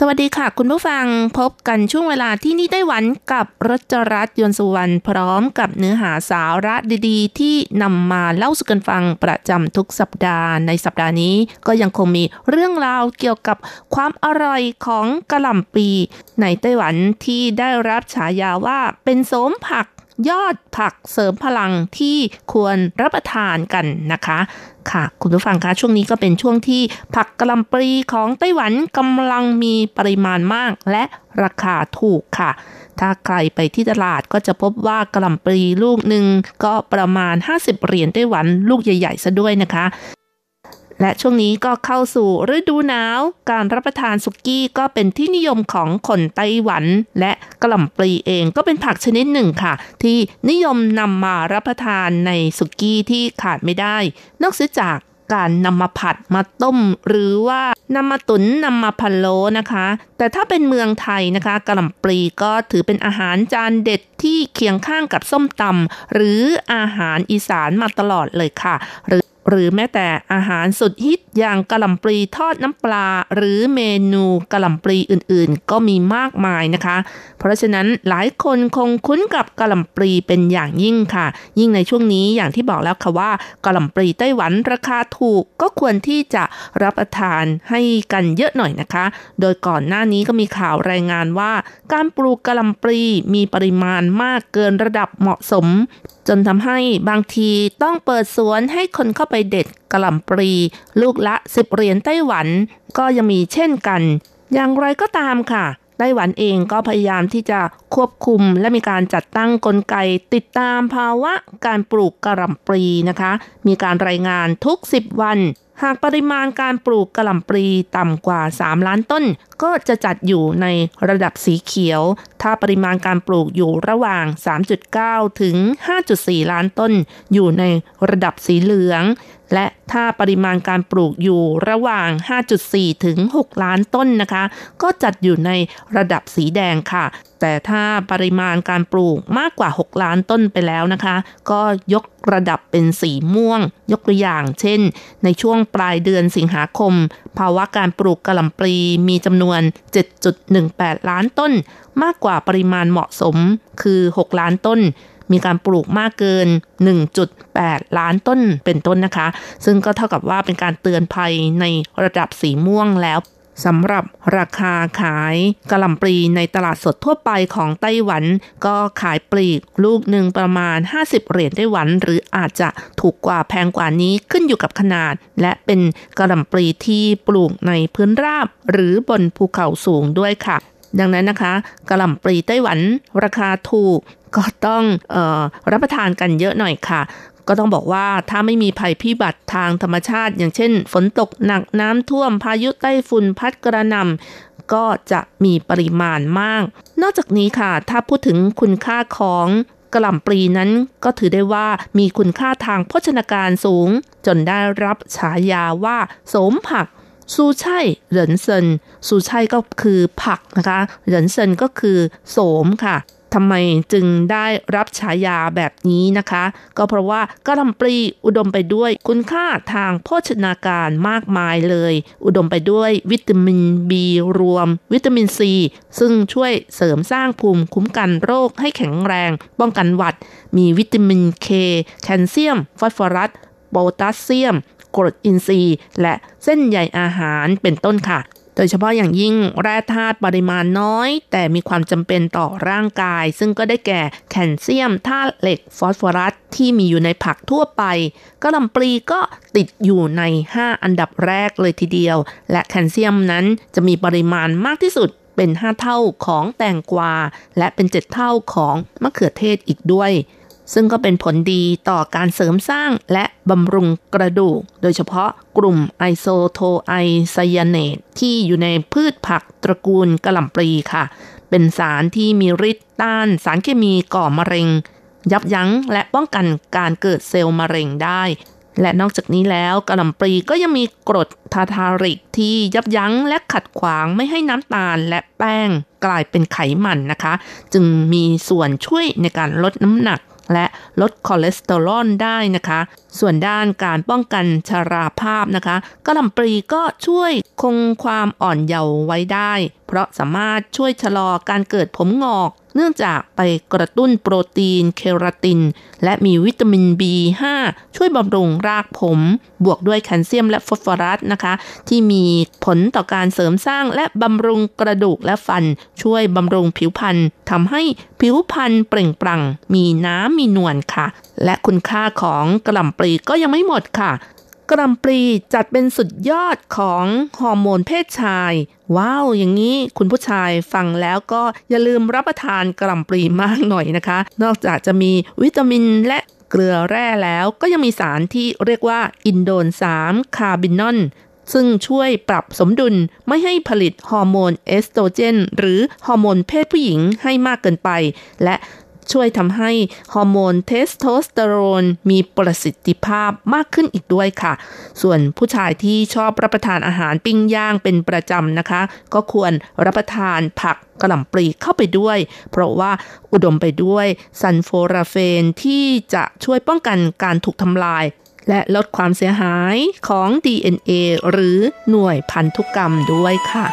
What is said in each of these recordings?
สวัสดีค่ะ คุณผู้ฟังพบกันช่วงเวลาที่นี่ไต้หวันกับรัชรัตน์ยนสุวรรณพร้อมกับเนื้อหาสาระดีๆ ที่นำมาเล่าสู่กันฟังประจำทุกสัปดาห์ในสัปดาห์นี้ ก็ยังคงมีเรื่องราวเกี่ยวกับความอร่อยของกะหล่ำปี ในไต้หวันที่ได้รับฉายาว่าเป็นโสมผัก ยอดผักเสริมพลังที่ควรรับประทานกันนะคะ ค่ะ คุณผู้ฟังคะช่วงนี้ก็เป็นช่วงที่ผักกะหล่ำปลีของไต้หวันกำลังมีปริมาณมากและราคาถูกค่ะ ถ้าใครไปที่ตลาดก็จะพบว่ากะหล่ำปลีลูกหนึ่งก็ประมาณ 50 เหรียญไต้หวันลูกใหญ่ ๆ ซะด้วยนะคะ และช่วงนี้ก็เข้าสู่ฤดูหนาว การรับประทานสุกี้ก็เป็นที่นิยมของคนไต้หวัน และกะหล่ำปลีเองก็เป็นผักชนิดหนึ่งค่ะ ที่นิยมนำมารับประทานในสุกี้ที่ขาดไม่ได้ นอกจากการนำมาผัดมาต้ม หรือว่านำมาตุนนำมาพะโล้นะคะ แต่ถ้าเป็นเมืองไทยนะคะกะหล่ำปลีก็ถือเป็นอาหารจานเด็ดที่เคียงข้างกับส้มตำหรืออาหารอีสานมาตลอดเลยค่ะ หรือ หรือแม้แต่อาหารสุดฮิตอย่างกะหล่ำปลีทอดน้ำปลา หรือเมนูกะหล่ำปลีอื่นๆ ก็มีมากมายนะคะ เพราะฉะนั้นหลายคนคงคุ้นกับกะหล่ำปลีเป็นอย่างยิ่งค่ะ ยิ่งในช่วงนี้อย่างที่บอกแล้วค่ะว่ากะหล่ำปลีไต้หวันราคาถูกก็ควรที่จะรับประทานให้กันเยอะหน่อยนะคะ โดยก่อนหน้านี้ก็มีข่าวรายงานว่า การปลูกกะหล่ำปลีมีปริมาณมากเกินระดับเหมาะสม จนทำให้บางทีต้องเปิดสวนให้คนเข้าไปเด็ดกระหล่ำปลีลูกละสิบเหรียญไต้หวันก็ยังมีเช่นกัน อย่างไรก็ตามค่ะไต้หวันเองก็พยายามที่จะควบคุมและมีการจัดตั้งกลไกติดตามภาวะการปลูกกระหล่ำปลีนะคะ มีการรายงานทุก 10 วัน หากปริมาณการปลูกกระหล่ำปลีต่ำกว่า 3 ล้านต้น ก็จะจัดอยู่ในระดับสีเขียว ถ้าปริมาณการปลูกอยู่ระหว่าง 3.9 ถึง 5.4 ล้านต้น อยู่ในระดับสีเหลือง และถ้าปริมาณการปลูกอยู่ระหว่าง 5.4 ถึง 6 ล้านต้นนะคะ ก็จัดอยู่ในระดับสีแดงค่ะ แต่ถ้าปริมาณการปลูกมากกว่า 6 ล้านต้นไปแล้วนะคะ ก็ยกระดับเป็นสีม่วง ยกตัวอย่าง เช่น ในช่วงปลายเดือนสิงหาคม ภาวะการปลูกกะหล่ำปลีมีจำนวน 7.18 ล้านต้น มากกว่าปริมาณเหมาะสมคือ 6 ล้านต้น มีการปลูกมากเกิน 1.8 ล้านต้นเป็นต้นนะคะ ซึ่งก็เท่ากับว่าเป็นการเตือนภัยในระดับสีม่วงแล้วสำหรับราคาขายกระหล่ำปลีในตลาดสดทั่วไปของไต้หวัน ก็ขายปลีกลูกหนึ่งประมาณ 50 เหรียญไต้หวัน หรืออาจจะถูกกว่าแพงกว่านี้ขึ้นอยู่กับขนาด และเป็นกระหล่ำปลีที่ปลูกในพื้นราบ หรือบนภูเขาสูงด้วยค่ะดังนั้นนะคะกระหล่ำปลีไต้หวัน ราคาถูก ก็ต้องออรับประทานกันเยอะหน่อยค่ะ ก็ต้องบอกว่าถ้าไม่มีภัยพิบัติทางธรรมชาติ อย่างเช่น ฝนตกหนักน้ำท่วมพายุไต้ฝุ่นพัดกระนำก็จะมีปริมาณมาก นอกจากนี้ค่ะ ถ้าพูดถึงคุณค่าของกระหล่ำปลีนั้นก็ถือได้ว่ามีคุณค่าทางโภชนาการสูง จนได้รับฉายาว่าโสมผักซูไช่เหรินเซินซูไช่ก็คือผักนะคะเหรินเซินก็คือโสมค่ะ ทำไมจึงได้รับฉายาแบบนี้นะคะ ก็เพราะว่ากะหล่ำปลีอุดมไปด้วยคุณค่าทางโภชนาการมากมายเลย อุดมไปด้วยวิตามิน B รวม วิตามิน C ซึ่งช่วยเสริมสร้างภูมิคุ้มกันโรคให้แข็งแรง ป้องกันหวัด มีวิตามิน K แคลเซียม ฟอสฟอรัสโพแทสเซียมกรดอินทรีย์ และเส้นใยอาหารเป็นต้นค่ะ โดยเฉพาะอย่างยิ่งแร่ธาตุปริมาณน้อย แต่มีความจำเป็นต่อร่างกาย ซึ่งก็ได้แก่แคลเซียมธาตุเหล็กฟอสฟอรัสที่มีอยู่ในผักทั่วไปกะหล่ำปลีก็ติดอยู่ใน 5 อันดับแรกเลยทีเดียว และแคลเซียมนั้นจะมีปริมาณมากที่สุดเป็น 5 เท่าของแตงกวา และเป็น 7 เท่าของมะเขือเทศอีกด้วย ซึ่งก็เป็นผลดีต่อการเสริมสร้างและบำรุงกระดูก โดยเฉพาะกลุ่มไอโซโทไอไซยาเนตที่อยู่ในพืชผักตระกูลกระหล่ำปลีค่ะ เป็นสารที่มีฤทธิ์ต้านสารเคมีก่อมะเร็ง ยับยั้งและป้องกันการเกิดเซลล์มะเร็งได้ และนอกจากนี้แล้วกระหล่ำปลีก็ยังมีกรดทาทาริกที่ยับยั้งและขัดขวางไม่ให้น้ำตาลและแป้งกลายเป็นไขมันนะคะ จึงมีส่วนช่วยในการลดน้ำหนัก และลดคอเลสเตอรอลได้นะคะ ส่วนด้านการป้องกันชราภาพนะคะกะหล่ำปลีก็ช่วยคงความอ่อนเยาว์ไว้ได้ เพราะสามารถช่วยชะลอการเกิดผมหงอก เนื่องจากไปกระตุ้นโปรตีนเคราติน และมีวิตามิน B5 ช่วยบำรุงรากผม บวกด้วยแคลเซียมและฟอสฟอรัสนะคะ ที่มีผลต่อการเสริมสร้างและบำรุงกระดูกและฟัน ช่วยบำรุงผิวพรรณทำให้ผิวพรรณเปล่งปลั่ง มีน้ำมีนวลค่ะ และคุณค่าของกระหล่ำปลีก็ยังไม่หมดค่ะ กระหล่ำปลีจัดเป็นสุดยอดของฮอร์โมนเพศชาย ว้าว อย่างนี้คุณผู้ชายฟังแล้วก็อย่าลืมรับประทานกระหล่ำปลีมากหน่อยนะคะ นอกจากจะมีวิตามินและเกลือแร่แล้วก็ยังมีสารที่เรียกว่าอินโดน 3 คาร์บินอนซึ่งช่วยปรับสมดุลไม่ให้ผลิตฮอร์โมนเอสโตรเจน หรือฮอร์โมนเพศผู้หญิงให้มากเกินไป และ ช่วยทำให้ฮอร์โมนเทสโทสเตอโรนมีประสิทธิภาพมากขึ้นอีกด้วยค่ะ ส่วนผู้ชายที่ชอบรับประทานอาหารปิ้งย่างเป็นประจำนะคะ ก็ควรรับประทานผักกะหล่ำปลีเข้าไปด้วย เพราะว่าอุดมไปด้วยซัลโฟราเฟนที่จะช่วยป้องกันการถูกทำลาย และลดความเสียหายของ DNA หรือหน่วยพันธุกรรมด้วยค่ะ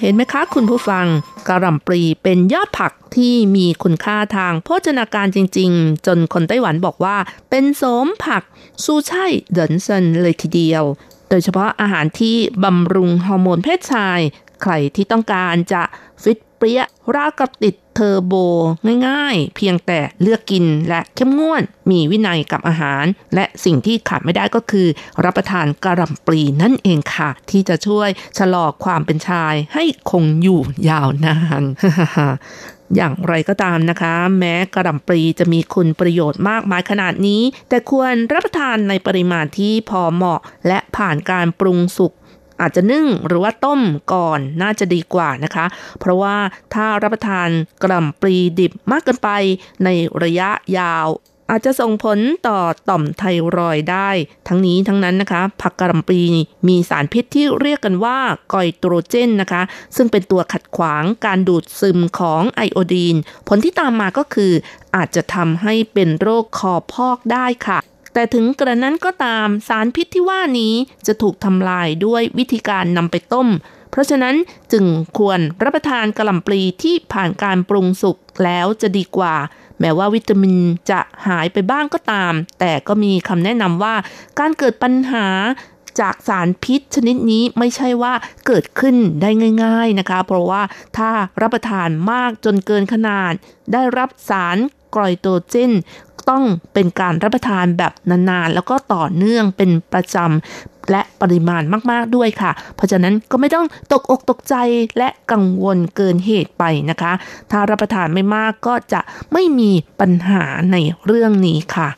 เห็นไหมคะคุณผู้ฟังกระหล่ำปลีเป็นยอดผักที่มีคุณค่าทางโภชนาการจริงๆ จนคนไต้หวันบอกว่า เป็นโสมผักสู้ใช่เดินเซนเลยทีเดียว โดยเฉพาะอาหารที่บำรุงฮอร์โมนเพศชาย ใครที่ต้องการจะฟิตเปรี้ยรากกับติด เทอร์โบง่ายๆ เพียงแต่เลือกกินและเข้มงวด มีวินัยกับอาหาร และสิ่งที่ขาดไม่ได้ก็คือ รับประทานกระหล่ำปลีนั่นเองค่ะ ที่จะช่วยชะลอความเป็นชายให้คงอยู่ยาวนานอย่างไรก็ตามนะคะ แม้กระหล่ำปลีจะมีคุณประโยชน์มากมายขนาดนี้ แต่ควรรับประทานในปริมาณที่พอเหมาะ และผ่านการปรุงสุก อาจจะนึ่งหรือว่าต้มก่อนน่าจะดีกว่านะคะ เพราะว่าถ้ารับประทานกล่ำปลีดิบมากเกินไปในระยะยาวอาจจะส่งผลต่อต่อมไทรอยด์ได้ ทั้งนี้ทั้งนั้นนะคะ ผักกระลำปลีมีสารพิษที่เรียกกันว่ากอยโตรเจนนะคะ ซึ่งเป็นตัวขัดขวางการดูดซึมของไอโอดีน ผลที่ตามมาก็คือ อาจจะทำให้เป็นโรคคอพอกได้ค่ะ แต่ถึงกระนั้นก็ตามสารพิษที่ว่านี้จะถูกทำลายด้วยวิธีการนำไปต้ม เพราะฉะนั้นจึงควรรับประทานกระหล่ำปลีที่ผ่านการปรุงสุกแล้วจะดีกว่า แม้ว่าวิตามินจะหายไปบ้างก็ตาม แต่ก็มีคำแนะนำว่าการเกิดปัญหาจากสารพิษชนิดนี้ไม่ใช่ว่าเกิดขึ้นได้ง่าย ๆนะคะ เพราะว่าถ้ารับประทานมากจนเกินขนาด ได้รับสารกรอยโตเจน ต้องเป็นการรับประทานแบบนานๆ แล้วก็ต่อเนื่องเป็นประจำและปริมาณมากๆด้วยค่ะ เพราะฉะนั้นก็ไม่ต้องตกอกตกใจและกังวลเกินเหตุไปนะคะ ถ้ารับประทานไม่มากก็จะไม่มีปัญหาในเรื่องนี้ค่ะ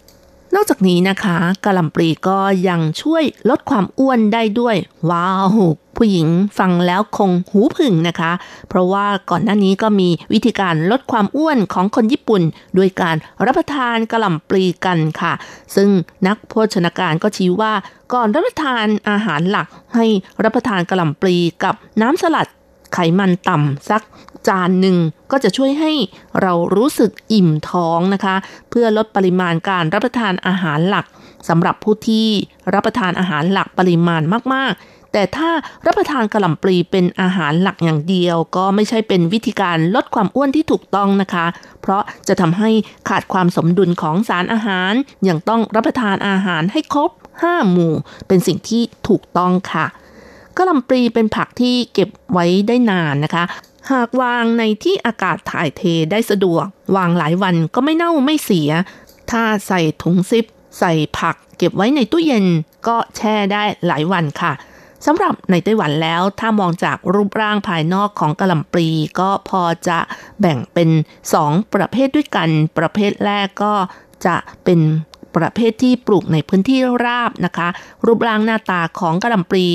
นอกจากนี้นะคะกะหล่ำปลีก็ยังช่วยลดความอ้วนได้ด้วย ว้าว ผู้หญิงฟังแล้วคงหูผึ่งนะคะ เพราะว่าก่อนหน้านี้ก็มีวิธีการลดความอ้วนของคนญี่ปุ่น ด้วยการรับประทานกระหล่ำปลีกันค่ะ ซึ่งนักโภชนาการก็ชี้ว่าก่อนรับประทานอาหารหลักให้รับประทานกระหล่ำปลีกับน้ำสลัดไขมันต่ำสักจานหนึ่งก็จะช่วยให้เรารู้สึกอิ่มท้องนะคะ เพื่อลดปริมาณการรับประทานอาหารหลักสำหรับผู้ที่รับประทานอาหารหลักปริมาณมากๆ แต่ถ้ารับประทานกระหล่ำปลีเป็นอาหารหลักอย่างเดียว ก็ไม่ใช่เป็นวิธีการลดความอ้วนที่ถูกต้องนะคะ เพราะจะทำให้ขาดความสมดุลของสารอาหาร ยังต้องรับประทานอาหารให้ครบ 5 หมู่ เป็นสิ่งที่ถูกต้องค่ะกะหล่ำปลีเป็นผักที่เก็บไว้ได้นานนะคะ หากวางในที่อากาศถ่ายเทได้สะดวก วางหลายวันก็ไม่เน่าไม่เสีย ถ้าใส่ถุงซิป ใส่ผัก เก็บไว้ในตู้เย็นก็แช่ได้หลายวันค่ะ สำหรับในไต้หวันแล้วถ้ามองจากรูปร่างภายนอกของกะหล่ำปลีก็พอจะแบ่งเป็น 2 ประเภทด้วยกัน ประเภทแรกก็จะเป็นประเภทที่ปลูกในพื้นที่ราบนะคะ รูปร่างหน้าตาของกะหล่ำปลี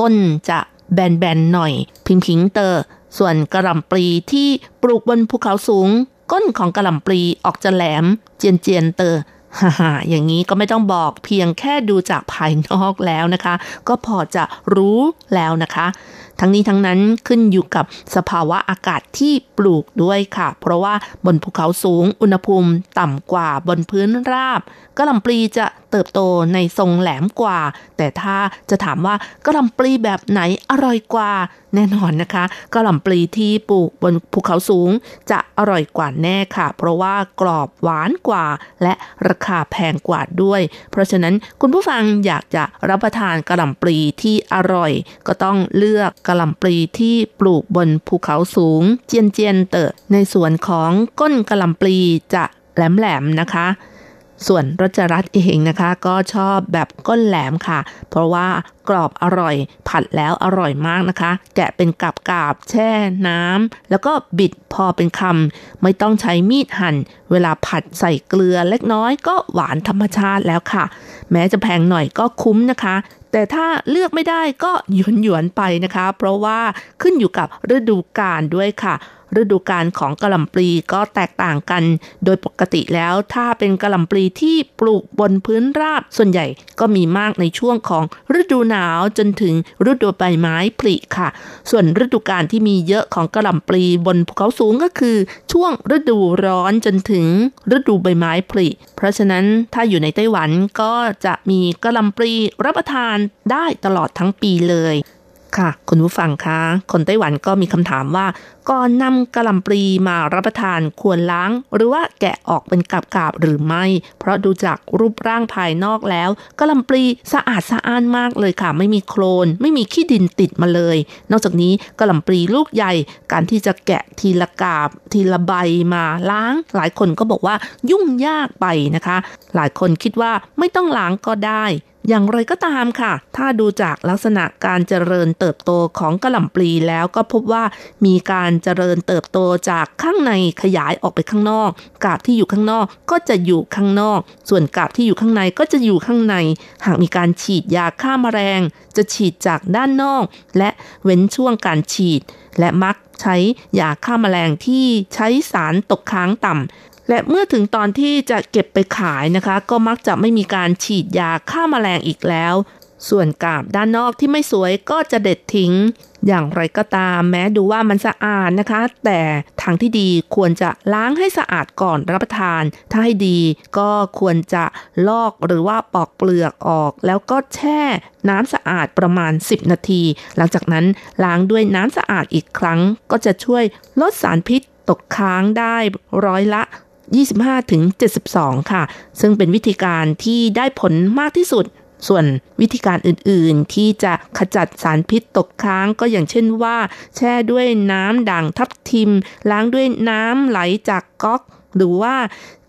ก้นจะแบนๆหน่อย 平平的 ส่วนกะหล่ำปลีที่ปลูกบนภูเขาสูง ก้นของกะหล่ำปลีออกจะแหลม 尖尖的 ฮ่าอย่างนี้ก็ไม่ต้องบอกเพียงแค่ดูจากภายนอกแล้วนะคะ ก็พอจะรู้แล้วนะคะ ทั้งนี้ทั้งนั้นขึ้นอยู่กับสภาวะอากาศที่ปลูกด้วยค่ะ เพราะว่าบนภูเขาสูงอุณหภูมิต่ำกว่าบนพื้นราบกะหล่ำปลีจะเติบโตในทรงแหลมกว่า แต่ถ้าจะถามว่ากระลำปลีแบบไหนอร่อยกว่า แน่นอนนะคะกระลำปลีที่ปลูกบนภูเขาสูงจะอร่อยกว่าแน่ค่ะ เพราะว่ากรอบหวานกว่า และราคาแพงกว่าด้วย เพราะฉะนั้นคุณผู้ฟังอยากจะรับประทานกระลำปลีที่อร่อย ก็ต้องเลือกกะหล่ำปลีที่ปลูกบนภูเขาสูง เจียนเจียนเตอในส่วนของก้นกะหล่ำปลีจะแหลมๆนะคะ ส่วนรจรัสเองนะคะ ก็ชอบแบบก้นแหลมค่ะ เพราะว่ากรอบอร่อย ผัดแล้วอร่อยมากนะคะ แกะเป็นกับกาบแช่น้ำแล้วก็บิดพอเป็นคำไม่ต้องใช้มีดหั่น เวลาผัดใส่เกลือเล็กน้อยก็หวานธรรมชาติแล้วค่ะ แม้จะแพงหน่อยก็คุ้มนะคะ แต่ถ้าเลือกไม่ได้ก็หยวนหยวนไปนะคะ เพราะว่าขึ้นอยู่กับฤดูกาลด้วยค่ะ ฤดูกาลของกะหล่ำปลีก็แตกต่างกัน โดยปกติแล้วถ้าเป็นกะหล่ำปลีที่ปลูกบนพื้นราบส่วนใหญ่ก็มีมากในช่วงของฤดูหนาวจนถึงฤดูใบไม้ผลิค่ะ ส่วนฤดูกาลที่มีเยอะของกะหล่ำปลีบนภูเขาสูงก็คือ ช่วงฤดูร้อนจนถึงฤดูใบไม้ผลิ เพราะฉะนั้นถ้าอยู่ในไต้หวันก็จะมีกะหล่ำปลีรับประทานได้ตลอดทั้งปีเลย ค่ะ คุณผู้ฟังคะ คนไต้หวันก็มีคำถามว่า ก่อนนำกะหล่ำปลีมารับประทานควรล้าง หรือว่าแกะออกเป็นกาบหรือไม่ เพราะดูจากรูปร่างภายนอกแล้วกะหล่ำปลีสะอาดสะอ้านมากเลยค่ะ ไม่มีโคลน ไม่มีขี้ดินติดมาเลย นอกจากนี้กะหล่ำปลีลูกใหญ่ การที่จะแกะทีละกาบ ทีละใบมาล้าง หลายคนก็บอกว่ายุ่งยากไปนะคะ หลายคนคิดว่าไม่ต้องล้างก็ได้ อย่างไรก็ตามค่ะ ถ้าดูจากลักษณะการเจริญเติบโตของกระหล่ำปลีแล้วก็พบว่ามีการเจริญเติบโตจากข้างในขยายออกไปข้างนอก กาบที่อยู่ข้างนอกก็จะอยู่ข้างนอก ส่วนกาบที่อยู่ข้างในก็จะอยู่ข้างใน หากมีการฉีดยาฆ่ามาแมลง จะฉีดจากด้านนอก และเว้นช่วงการฉีด และมักใช้ยาฆ่ามาแมลงที่ใช้สารตกค้างต่ำ และเมื่อถึงตอนที่จะเก็บไปขายนะคะ ก็มักจะไม่มีการฉีดยาฆ่ามาแมลงอีกแล้ว ส่วนกาบด้านนอกที่ไม่สวยก็จะเด็ดทิ้ง อย่างไรก็ตาม แม้ดูว่ามันสะอาดนะคะ แต่ทางที่ดีควรจะล้างให้สะอาดก่อนรับประทาน ถ้าให้ดีก็ควรจะลอกหรือว่าปอกเปลือกออก แล้วก็แช่น้ำสะอาดประมาณ 10 นาที หลังจากนั้นล้างด้วยน้ำสะอาดอีกครั้ง ก็จะช่วยลดสารพิษตกค้างได้ร้อยละ 25 ถึง 72 ค่ะ ซึ่งเป็นวิธีการที่ได้ผลมากที่สุด ส่วนวิธีการอื่นๆ ที่จะขจัดสารพิษตกค้างก็อย่างเช่นว่า แช่ด้วยน้ำด่างทับทิม ล้างด้วยน้ำไหลจากก๊อก หรือว่า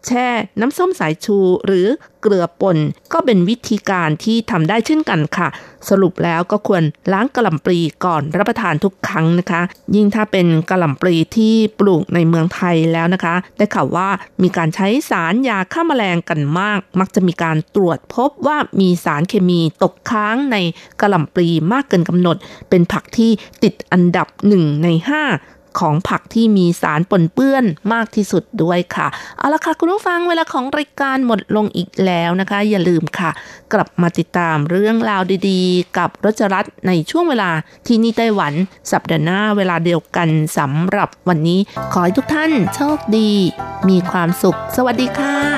แช่ น้ำส้มสายชูหรือเกลือป่นก็เป็นวิธีการที่ทำได้เช่นกันค่ะ สรุปแล้วก็ควรล้างกระหล่ำปลีก่อนรับประทานทุกครั้งนะคะ ยิ่งถ้าเป็นกระหล่ำปลีที่ปลูกในเมืองไทยแล้วนะคะ ได้ข่าวว่ามีการใช้สารยาฆ่าแมลงกันมาก มักจะมีการตรวจพบว่ามีสารเคมีตกค้างในกระหล่ำปลีมากเกินกำหนด เป็นผักที่ติดอันดับหนึ่งในห้า ของผักที่มีสารปนเปื้อนมากที่สุดด้วยค่ะ เอาละค่ะ คุณผู้ฟังเวลาของรายการหมดลงอีกแล้วนะคะ อย่าลืมค่ะ กลับมาติดตามเรื่องราวดีๆ กับรจรัสในช่วงเวลาที่นี่ไต้หวัน สัปดาห์หน้าเวลาเดียวกันสำหรับวันนี้ ขอให้ทุกท่านโชคดี มีความสุข สวัสดีค่ะ